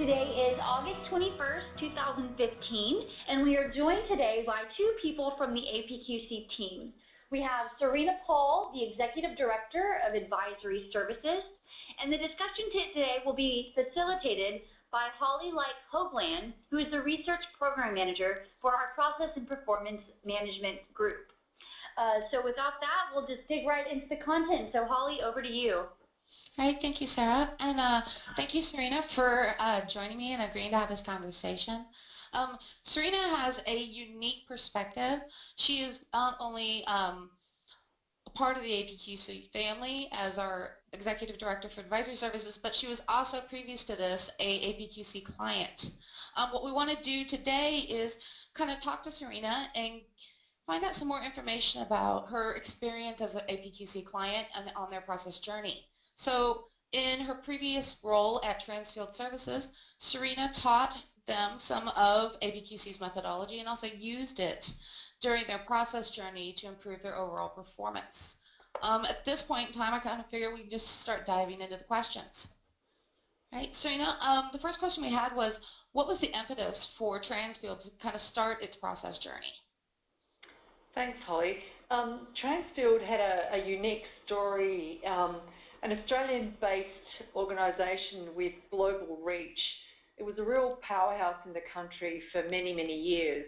Today is August 21st, 2015, and we are joined today by two people from the APQC team. We have Serena Paul, the Executive Director of Advisory Services, and the discussion today will be facilitated by Holly Like Hoagland, who is the Research Program Manager for our Process and Performance Management Group. Uh, so without that, we'll just dig right into the content. So Holly, over to you. All right, thank you, Sarah. And uh, thank you, Serena, for uh, joining me and agreeing to have this conversation. Um, Serena has a unique perspective. She is not only um, part of the APQC family as our Executive Director for Advisory Services, but she was also, previous to this, a APQC client. Um, what we want to do today is kind of talk to Serena and find out some more information about her experience as an APQC client and on their process journey. So in her previous role at Transfield Services, Serena taught them some of APQC's methodology and also used it during their process journey to improve their overall performance. Um, at this point in time, I kind of figure we can just start diving into the questions. Right, Serena, um, the first question we had was, what was the impetus for Transfield to kind of start its process journey? Thanks, Holly. Um, Transfield had a, a unique story. Um, an Australian-based organisation with global reach. It was a real powerhouse in the country for many, many years.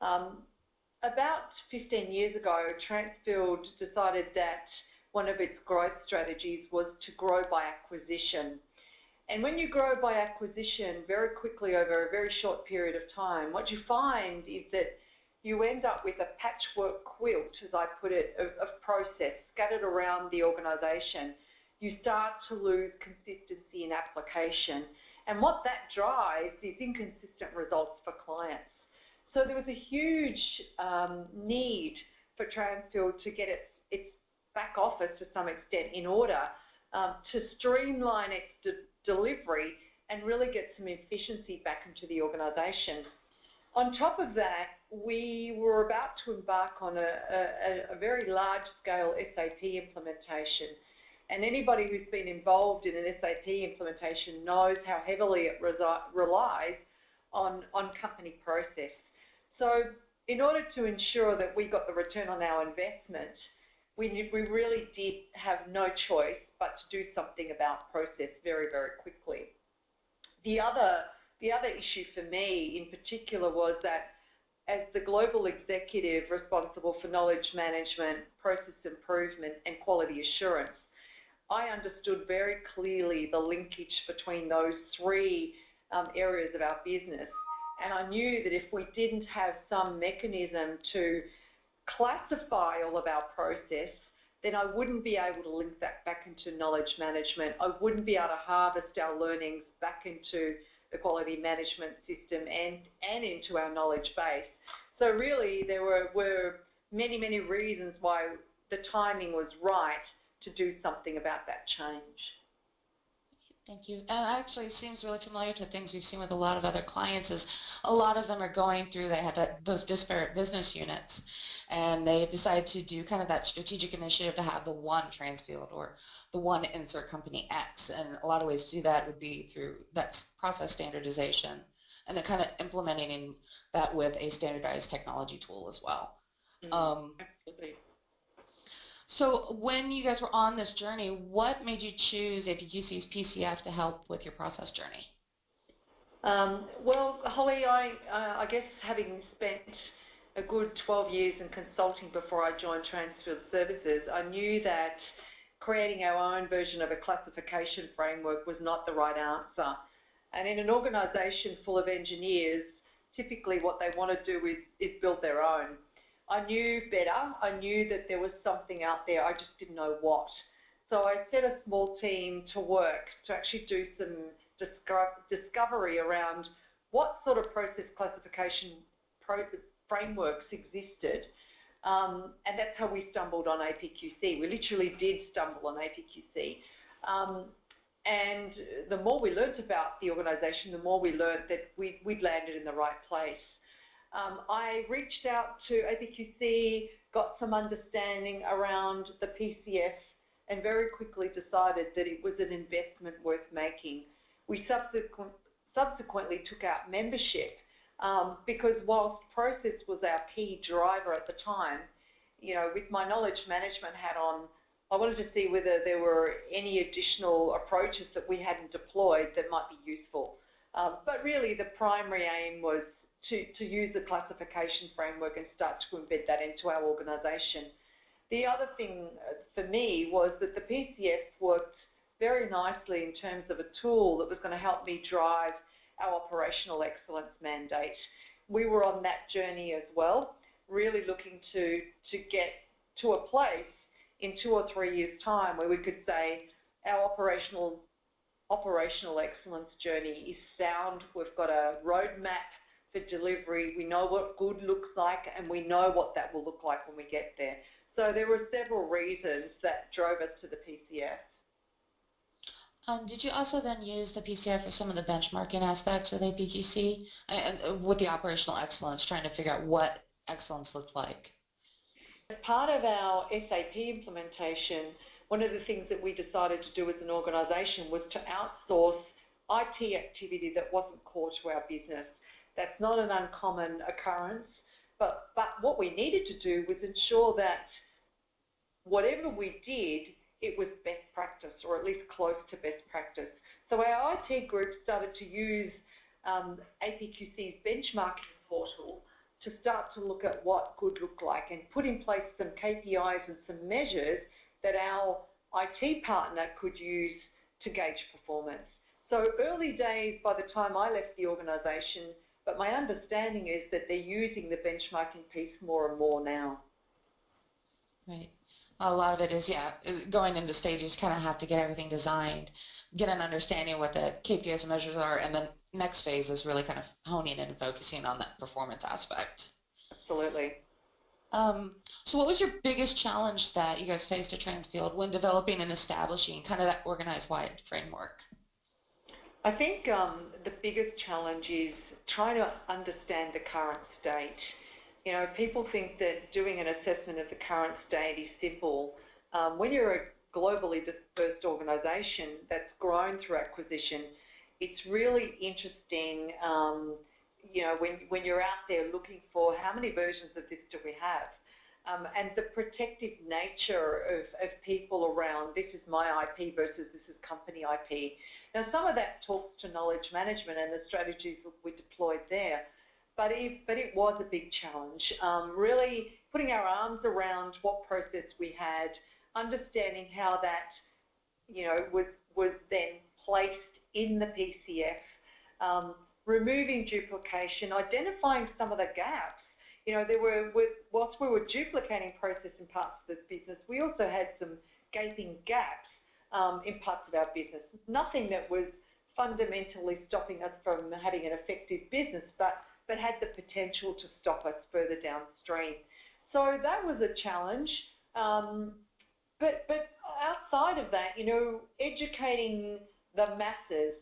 Um, about 15 years ago, Transfield decided that one of its growth strategies was to grow by acquisition. And when you grow by acquisition very quickly over a very short period of time, what you find is that you end up with a patchwork quilt, as I put it, of, of process scattered around the organisation you start to lose consistency in application. And what that drives is inconsistent results for clients. So there was a huge um, need for Transfield to get its, its back office to some extent in order um, to streamline its de delivery and really get some efficiency back into the organisation. On top of that, we were about to embark on a, a, a very large-scale SAP implementation and anybody who's been involved in an SAP implementation knows how heavily it relies on, on company process. So in order to ensure that we got the return on our investment, we, we really did have no choice but to do something about process very, very quickly. The other, the other issue for me in particular was that as the global executive responsible for knowledge management, process improvement and quality assurance, I understood very clearly the linkage between those three um, areas of our business. And I knew that if we didn't have some mechanism to classify all of our process, then I wouldn't be able to link that back into knowledge management. I wouldn't be able to harvest our learnings back into the quality management system and, and into our knowledge base. So really there were, were many, many reasons why the timing was right to do something about that change. Thank you. And actually, it seems really familiar to things we've seen with a lot of other clients. Is a lot of them are going through. They have that, those disparate business units, and they decide to do kind of that strategic initiative to have the one Transfield or the one insert company X. And a lot of ways to do that would be through that process standardization, and then kind of implementing that with a standardized technology tool as well. Mm, um, absolutely. So when you guys were on this journey, what made you choose APQC's PCF to help with your process journey? Um, well, Holly, I, uh, I guess having spent a good 12 years in consulting before I joined Transfield Services, I knew that creating our own version of a classification framework was not the right answer. And in an organisation full of engineers, typically what they want to do is, is build their own. I knew better. I knew that there was something out there. I just didn't know what. So I set a small team to work to actually do some discovery around what sort of process classification frameworks existed. Um, and that's how we stumbled on APQC. We literally did stumble on APQC. Um, and the more we learnt about the organisation, the more we learnt that we, would landed in the right place. Um, I reached out to APQC, got some understanding around the PCF and very quickly decided that it was an investment worth making. We subsequent, subsequently took out membership um, because whilst process was our key driver at the time, you know, with my knowledge management hat on, I wanted to see whether there were any additional approaches that we hadn't deployed that might be useful. Um, but really the primary aim was to, to use the classification framework and start to embed that into our organisation. The other thing uh, for me was that the PCF worked very nicely in terms of a tool that was going to help me drive our operational excellence mandate. We were on that journey as well, really looking to, to get to a place in two or three years' time where we could say our operational operational excellence journey is sound. We've got a roadmap for delivery. We know what good looks like and we know what that will look like when we get there. So there were several reasons that drove us to the PCF. Um, did you also then use the PCF for some of the benchmarking aspects with APQC and uh, with the operational excellence, trying to figure out what excellence looked like? As part of our SAP implementation, one of the things that we decided to do as an organisation was to outsource IT activity that wasn't core to our business. That's not an uncommon occurrence, but, but what we needed to do was ensure that whatever we did it was best practice or at least close to best practice. So our IT group started to use um, APQC's benchmarking portal to start to look at what good looked like and put in place some KPIs and some measures that our IT partner could use to gauge performance. So early days by the time I left the organisation, but my understanding is that they're using the benchmarking piece more and more now. Right a lot of it is, yeah, going into stages, kind of have to get everything designed, get an understanding of what the KPIs and measures are, and then next phase is really kind of honing in and focusing on that performance aspect. Absolutely. Um, so what was your biggest challenge that you guys faced at Transfield when developing and establishing kind of that organized-wide framework? I think um, the biggest challenge is trying to understand the current state you know, people think that doing an assessment of the current state is simple. Um, when you're a globally dispersed organisation that's grown through acquisition, it's really interesting, um, you know, when, when you're out there looking for how many versions of this do we have? Um, and the protective nature of, of people around this is my IP versus this is company IP. Now some of that talks to knowledge management and the strategies we deployed there but it, but it was a big challenge. Um, really putting our arms around what process we had, understanding how that, you know, was, was then placed in the PCF, um, removing duplication, identifying some of the gaps. You know, there were, whilst we were duplicating process in parts of the business, we also had some gaping gaps um, in parts of our business. Nothing that was fundamentally stopping us from having an effective business, but but had the potential to stop us further downstream. So that was a challenge. Um, but, but outside of that, you know, educating the masses,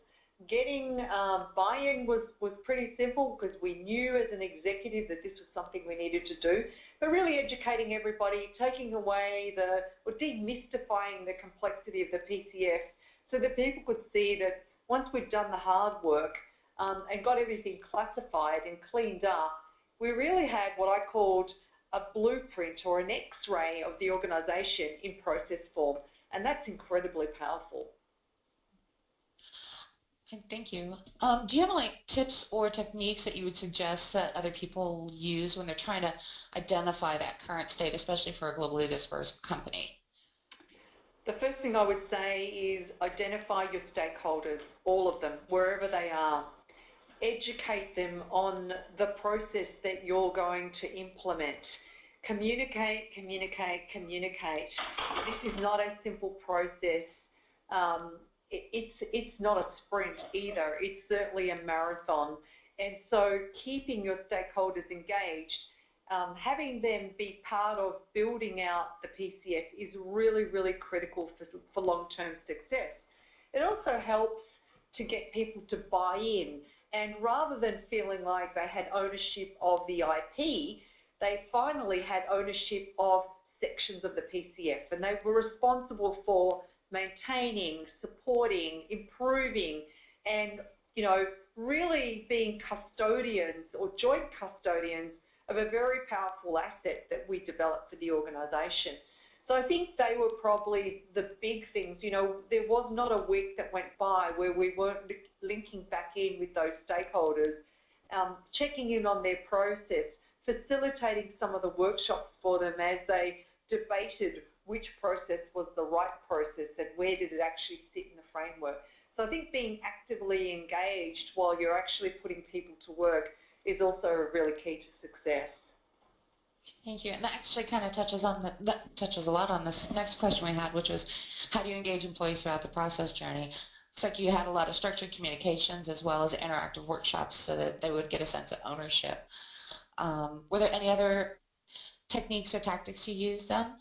getting um, buy-in was, was pretty simple because we knew as an executive that this was something we needed to do. But really educating everybody, taking away the, or demystifying the complexity of the PCF so that people could see that once we'd done the hard work, um, and got everything classified and cleaned up, we really had what I called a blueprint or an x-ray of the organisation in process form, and that's incredibly powerful. Thank you. Um, do you have like tips or techniques that you would suggest that other people use when they're trying to identify that current state, especially for a globally dispersed company? The first thing I would say is identify your stakeholders, all of them, wherever they are educate them on the process that you're going to implement. Communicate, communicate, communicate. This is not a simple process. Um, it's, it's not a sprint either. It's certainly a marathon. And so keeping your stakeholders engaged, um, having them be part of building out the PCF is really, really critical for, for long-term success. It also helps to get people to buy in and rather than feeling like they had ownership of the IP, they finally had ownership of sections of the PCF and they were responsible for maintaining, supporting, improving and you know, really being custodians or joint custodians of a very powerful asset that we developed for the organisation. So I think they were probably the big things. You know, there was not a week that went by where we weren't linking back in with those stakeholders, um, checking in on their process, facilitating some of the workshops for them as they debated which process was the right process and where did it actually sit in the framework. So I think being actively engaged while you're actually putting people to work is also really key to success. Thank you. And that actually kind of touches on the, that touches a lot on this next question we had, which was how do you engage employees throughout the process journey? Looks like you had a lot of structured communications as well as interactive workshops so that they would get a sense of ownership. Um, were there any other techniques or tactics you used then?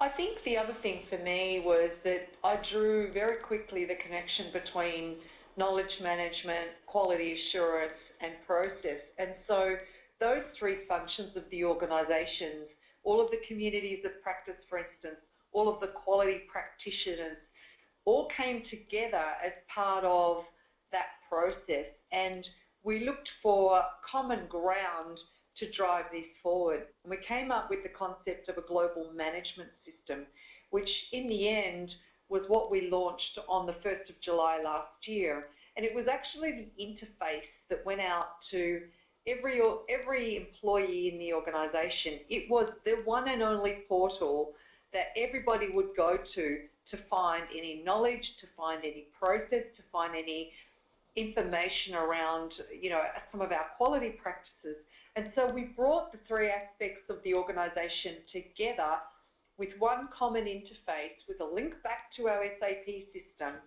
I think the other thing for me was that I drew very quickly the connection between knowledge management, quality assurance and process. And so those three functions of the organisations, all of the communities of practice, for instance, all of the quality practitioners, all came together as part of that process. And we looked for common ground to drive this forward. And we came up with the concept of a global management system, which in the end was what we launched on the 1st of July last year. And it was actually the interface that went out to every every employee in the organisation. It was the one and only portal that everybody would go to to find any knowledge, to find any process, to find any information around, you know, some of our quality practices. And so we brought the three aspects of the organisation together with one common interface with a link back to our SAP system.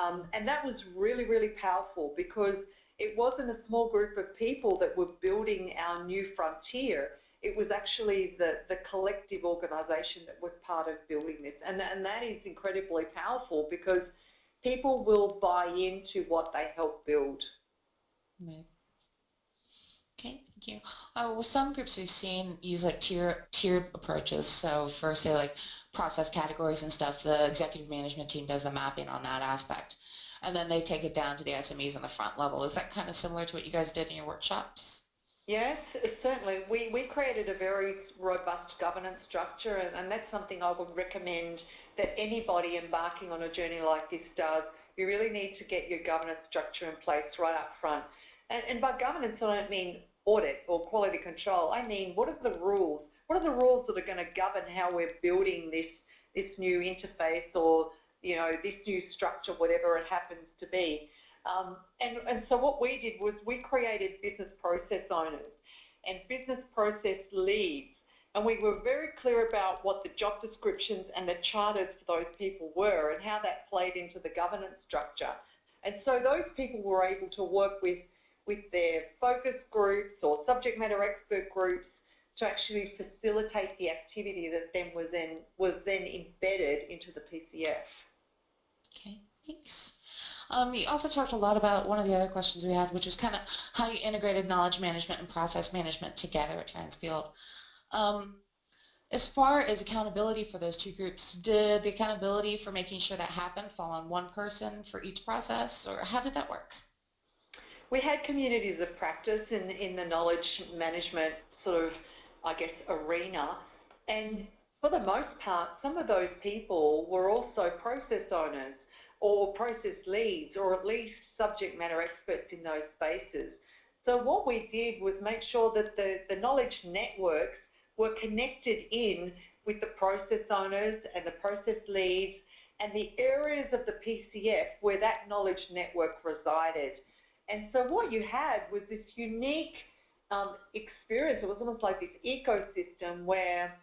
Um, and that was really, really powerful because it wasn't a small group of people that were building our new frontier. It was actually the, the collective organisation that was part of building this. And, and that is incredibly powerful because people will buy into what they help build. Right. Okay, thank you. Uh, well, some groups we've seen use like tier tiered approaches. So for say like process categories and stuff, the executive management team does the mapping on that aspect and then they take it down to the SMEs on the front level. Is that kind of similar to what you guys did in your workshops? Yes, certainly. We, we created a very robust governance structure and, and that's something I would recommend that anybody embarking on a journey like this does. You really need to get your governance structure in place right up front. And, and by governance, I don't mean audit or quality control. I mean, what are the rules? What are the rules that are going to govern how we're building this, this new interface or you know, this new structure, whatever it happens to be. Um, and, and so what we did was we created business process owners and business process leads and we were very clear about what the job descriptions and the charters for those people were and how that played into the governance structure. And so those people were able to work with, with their focus groups or subject matter expert groups to actually facilitate the activity that then was then, was then embedded into the PCF. Okay, thanks. Um, you also talked a lot about one of the other questions we had, which was kind of how you integrated knowledge management and process management together at Transfield. Um, as far as accountability for those two groups, did the accountability for making sure that happened fall on one person for each process, or how did that work? We had communities of practice in, in the knowledge management sort of, I guess, arena, and for the most part, some of those people were also process owners or process leads or at least subject matter experts in those spaces. So what we did was make sure that the, the knowledge networks were connected in with the process owners and the process leads and the areas of the PCF where that knowledge network resided. And so what you had was this unique um, experience, it was almost like this ecosystem where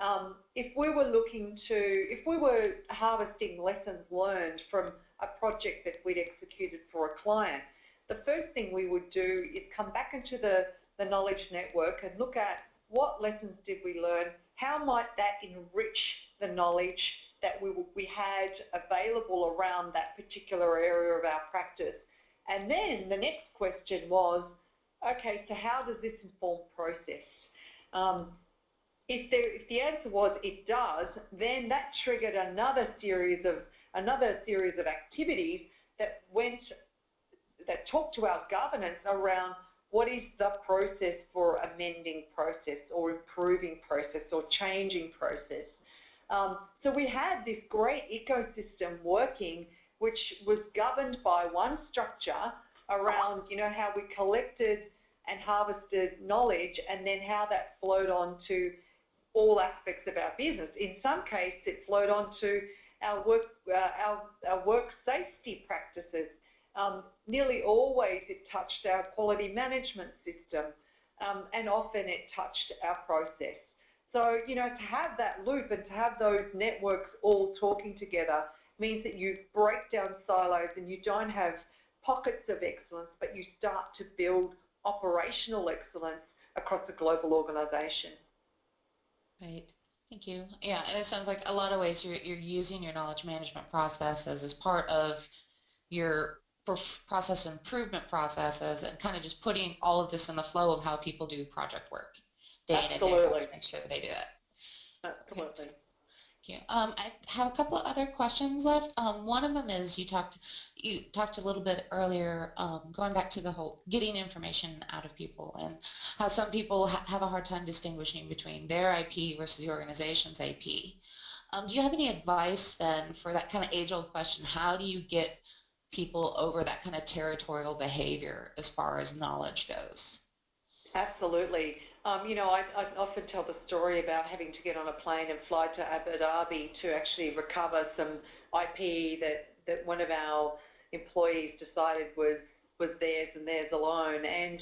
um, if we were looking to, if we were harvesting lessons learned from a project that we'd executed for a client, the first thing we would do is come back into the, the knowledge network and look at what lessons did we learn, how might that enrich the knowledge that we, we had available around that particular area of our practice. And then the next question was, okay, so how does this inform process? Um, if, there, if the answer was it does, then that triggered another series of another series of activities that went talk to our governance around what is the process for amending process or improving process or changing process. Um, so we had this great ecosystem working which was governed by one structure around you know how we collected and harvested knowledge and then how that flowed on to all aspects of our business. In some cases it flowed on to our work, uh, our, our work safety practices um, nearly always it touched our quality management system um, and often it touched our process. So, you know, to have that loop and to have those networks all talking together means that you break down silos and you don't have pockets of excellence, but you start to build operational excellence across a global organization. Right. Thank you. Yeah, and it sounds like a lot of ways you're, you're using your knowledge management processes as part of your process improvement processes and kind of just putting all of this in the flow of how people do project work day Absolutely. in and day out to make sure they do it. Absolutely. Okay. You. Um, I have a couple of other questions left. Um, one of them is you talked you talked a little bit earlier um, going back to the whole getting information out of people and how some people ha have a hard time distinguishing between their IP versus the organization's IP. Um, do you have any advice then for that kind of age-old question? How do you get people over that kind of territorial behavior as far as knowledge goes. Absolutely. Um, you know, I, I, often tell the story about having to get on a plane and fly to Abu Dhabi to actually recover some IP that, that one of our employees decided was, was theirs and theirs alone. And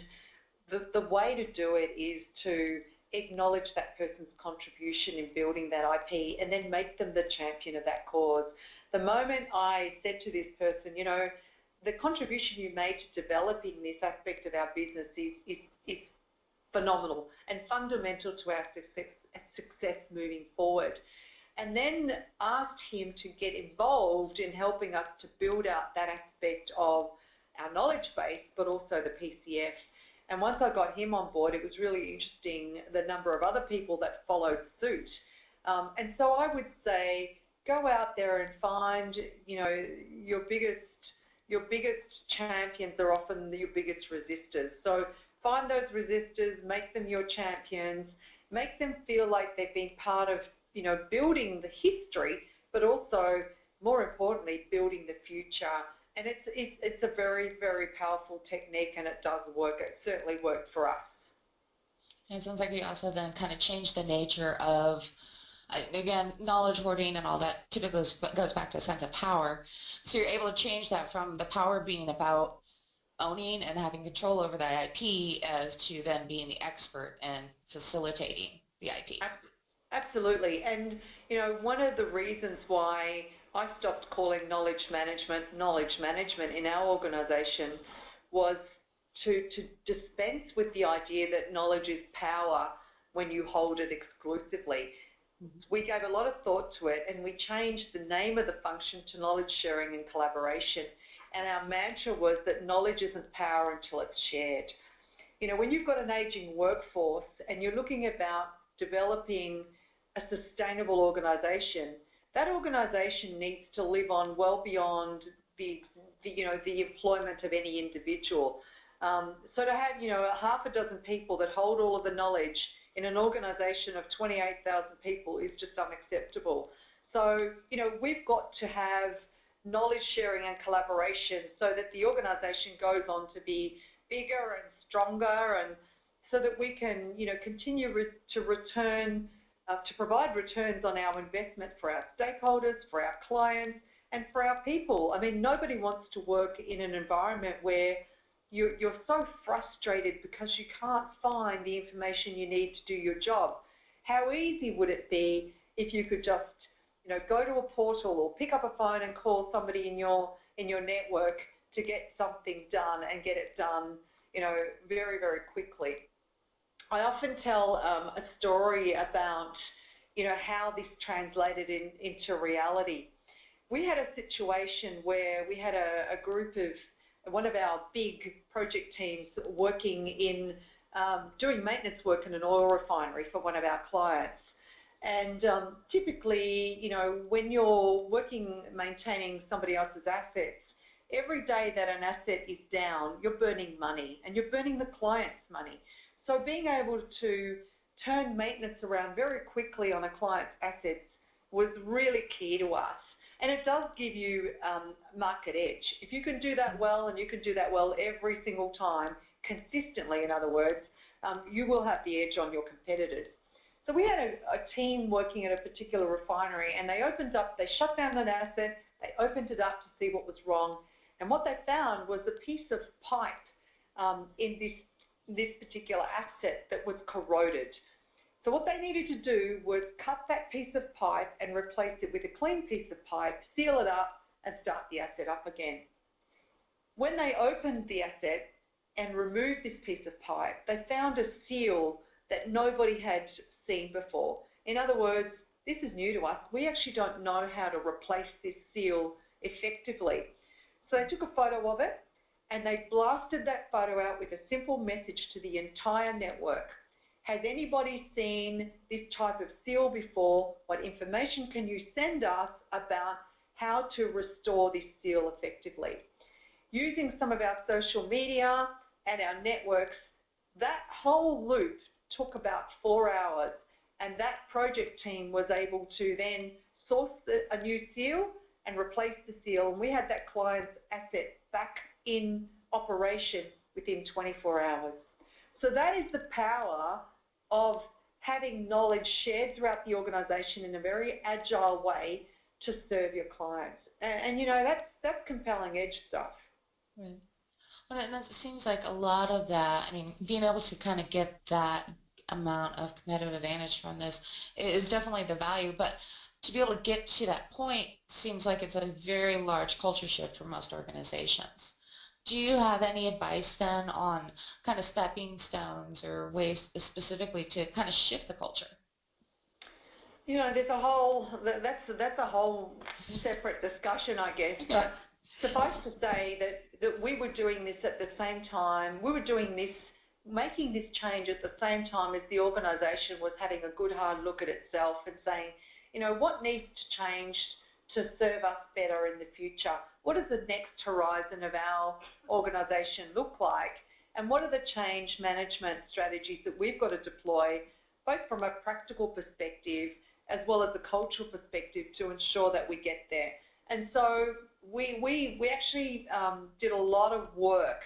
the, the way to do it is to acknowledge that person's contribution in building that IP and then make them the champion of that cause the moment I said to this person, you know, the contribution you made to developing this aspect of our business is, is, is phenomenal and fundamental to our success, success moving forward. And then asked him to get involved in helping us to build out that aspect of our knowledge base, but also the PCF. And once I got him on board, it was really interesting the number of other people that followed suit. Um, and so I would say go out there and find, you know, your biggest your biggest champions are often your biggest resistors. So find those resistors, make them your champions, make them feel like they've been part of, you know, building the history, but also, more importantly, building the future. And it's, it's, it's a very, very powerful technique and it does work. It certainly worked for us. it sounds like you also then kind of changed the nature of again, knowledge hoarding and all that typically goes back to a sense of power. So you're able to change that from the power being about owning and having control over that IP as to then being the expert and facilitating the IP. Absolutely. And, you know, one of the reasons why I stopped calling knowledge management knowledge management in our organisation was to, to dispense with the idea that knowledge is power when you hold it exclusively. Mm-hmm. We gave a lot of thought to it and we changed the name of the function to knowledge sharing and collaboration. And our mantra was that knowledge isn't power until it's shared. You know, when you've got an aging workforce and you're looking about developing a sustainable organisation, that organisation needs to live on well beyond the, the, you know, the employment of any individual. Um, so to have, you know, half a dozen people that hold all of the knowledge in an organisation of 28,000 people is just unacceptable. So, you know, we've got to have knowledge sharing and collaboration so that the organisation goes on to be bigger and stronger and so that we can, you know, continue re to return, uh, to provide returns on our investment for our stakeholders, for our clients and for our people. I mean, nobody wants to work in an environment where you're, you're so frustrated because you can't find the information you need to do your job. How easy would it be if you could just you know, go to a portal or pick up a phone and call somebody in your in your network to get something done and get it done, you know, very very quickly. I often tell um, a story about, you know, how this translated in, into reality. We had a situation where we had a, a group of one of our big project teams working in um, doing maintenance work in an oil refinery for one of our clients. And um, typically, you know, when you're working, maintaining somebody else's assets, every day that an asset is down, you're burning money and you're burning the client's money. So being able to turn maintenance around very quickly on a client's assets was really key to us. And it does give you um, market edge. If you can do that well and you can do that well every single time, consistently in other words, um, you will have the edge on your competitors. So we had a, a, team working at a particular refinery and they opened up, they shut down an asset, they opened it up to see what was wrong and what they found was a piece of pipe um, in this, this particular asset that was corroded. So what they needed to do was cut that piece of pipe and replace it with a clean piece of pipe, seal it up and start the asset up again. When they opened the asset and removed this piece of pipe, they found a seal that nobody had seen before. In other words, this is new to us. We actually don't know how to replace this seal effectively. So they took a photo of it and they blasted that photo out with a simple message to the entire network. Has anybody seen this type of seal before? What information can you send us about how to restore this seal effectively? Using some of our social media and our networks, that whole loop took about four hours and that project team was able to then source a new seal and replace the seal and we had that client's asset back in operation within 24 hours. So that is the power of having knowledge shared throughout the organisation in a very agile way to serve your clients. And, and, you know, that's, that's compelling edge stuff. Right. Well, and it seems like a lot of that, I mean, being able to kind of get that amount of competitive advantage from this is definitely the value, but to be able to get to that point seems like it's a very large culture shift for most organizations. Do you have any advice then on kind of stepping stones or ways specifically to kind of shift the culture? You know, there's a whole that's that's a whole separate discussion, I guess. But suffice to say that that we were doing this at the same time. We were doing this, making this change at the same time as the organisation was having a good hard look at itself and saying, you know, what needs to change to serve us better in the future? What does the next horizon of our organisation look like? And what are the change management strategies that we've got to deploy, both from a practical perspective as well as a cultural perspective to ensure that we get there? And so we, we, we actually um, did a lot of work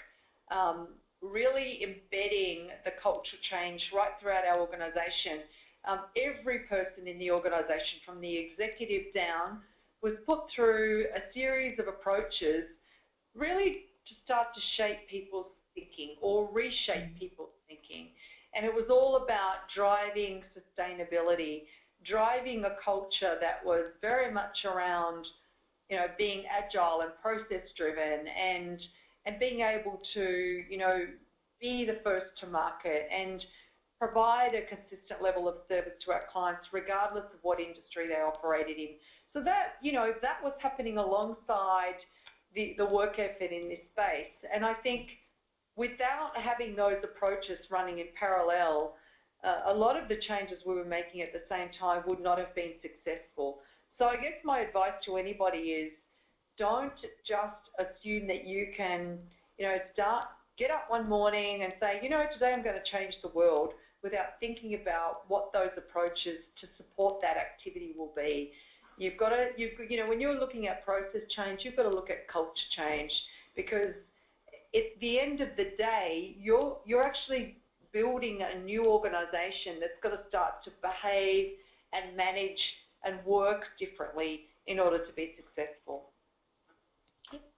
um, really embedding the cultural change right throughout our organisation. Um, every person in the organisation, from the executive down, was put through a series of approaches really to start to shape people's thinking or reshape people's thinking. And it was all about driving sustainability, driving a culture that was very much around, you know, being agile and process driven and and being able to, you know, be the first to market and provide a consistent level of service to our clients regardless of what industry they operated in. So that, you know, that was happening alongside the, the work effort in this space. And I think without having those approaches running in parallel, uh, a lot of the changes we were making at the same time would not have been successful. So I guess my advice to anybody is don't just assume that you can, you know, start, get up one morning and say, you know, today I'm going to change the world without thinking about what those approaches to support that activity will be. You've got to, you've, you know, when you're looking at process change, you've got to look at culture change because at the end of the day, you're, you're actually building a new organisation that's got to start to behave and manage and work differently in order to be successful.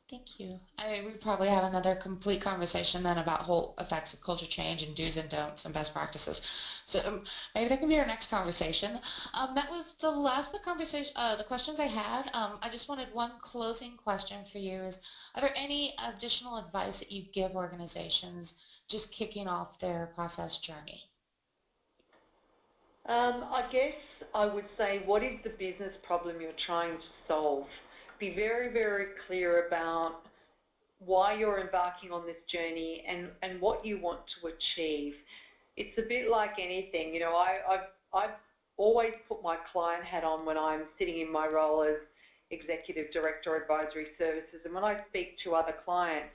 Thank you. I we probably have another complete conversation then about whole effects of culture change and do's and don'ts and best practices. So um, maybe that can be our next conversation. Um, that was the last the conversation, uh, the questions I had. Um, I just wanted one closing question for you: Is are there any additional advice that you give organizations just kicking off their process journey? Um, I guess I would say, what is the business problem you're trying to solve? Be very, very clear about why you're embarking on this journey and, and what you want to achieve. It's a bit like anything, you know, I, I've, I've always put my client hat on when I'm sitting in my role as Executive Director Advisory Services. And when I speak to other clients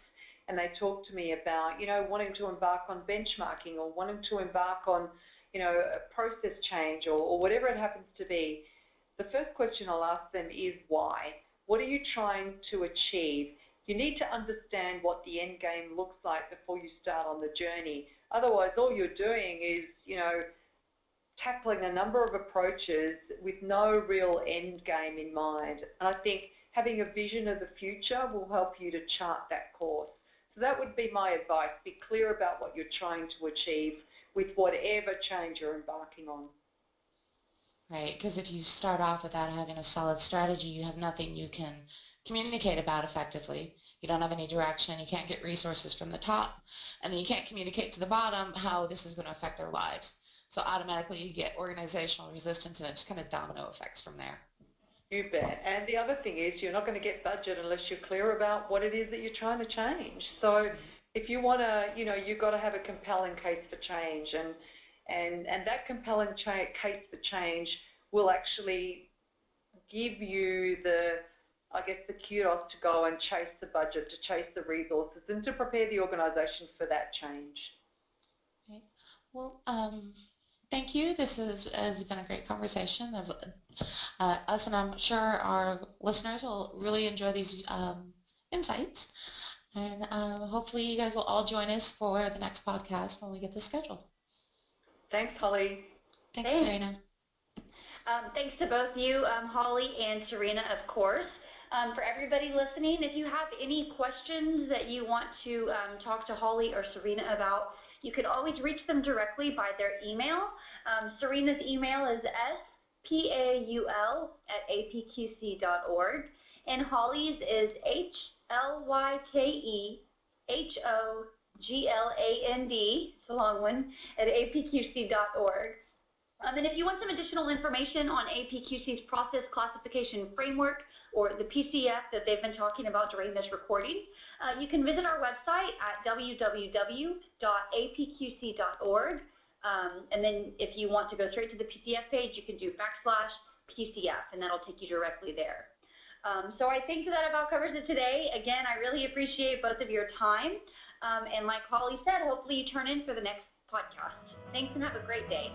and they talk to me about, you know, wanting to embark on benchmarking or wanting to embark on, you know, a process change or, or whatever it happens to be, the first question I'll ask them is why? What are you trying to achieve? You need to understand what the end game looks like before you start on the journey. Otherwise, all you're doing is, you know, tackling a number of approaches with no real end game in mind. And I think having a vision of the future will help you to chart that course. So that would be my advice. Be clear about what you're trying to achieve with whatever change you're embarking on. Right, because if you start off without having a solid strategy, you have nothing you can communicate about effectively. You don't have any direction. You can't get resources from the top. And then you can't communicate to the bottom how this is going to affect their lives. So automatically you get organizational resistance and it just kind of domino effects from there. You bet. And the other thing is you're not going to get budget unless you're clear about what it is that you're trying to change. So mm-hmm. if you want to, you know, you've got to have a compelling case for change. And, and, and that compelling case for change will actually give you the, I guess, the kudos to go and chase the budget, to chase the resources, and to prepare the organisation for that change. Right. Well, um, thank you. This has, has been a great conversation of uh, us, and I'm sure our listeners will really enjoy these um, insights. And uh, hopefully you guys will all join us for the next podcast when we get this scheduled. Thanks, Holly. Thanks, Thanks. Serena. Um, thanks to both you, um, Holly and Serena, of course. Um, for everybody listening, if you have any questions that you want to um, talk to Holly or Serena about, you can always reach them directly by their email. Um, Serena's email is spaul at apqc.org, and Holly's is h-l-y-k-e-h-o-g-l-a-n-d, it's a long one, at apqc.org. Um, and if you want some additional information on APQC's process classification framework or the PCF that they've been talking about during this recording, uh, you can visit our website at www.apqc.org. Um, and then if you want to go straight to the PCF page, you can do backslash PCF, and that'll take you directly there. Um, so I think that about covers it today. Again, I really appreciate both of your time. Um, and like Holly said, hopefully you turn in for the next podcast. Thanks and have a great day.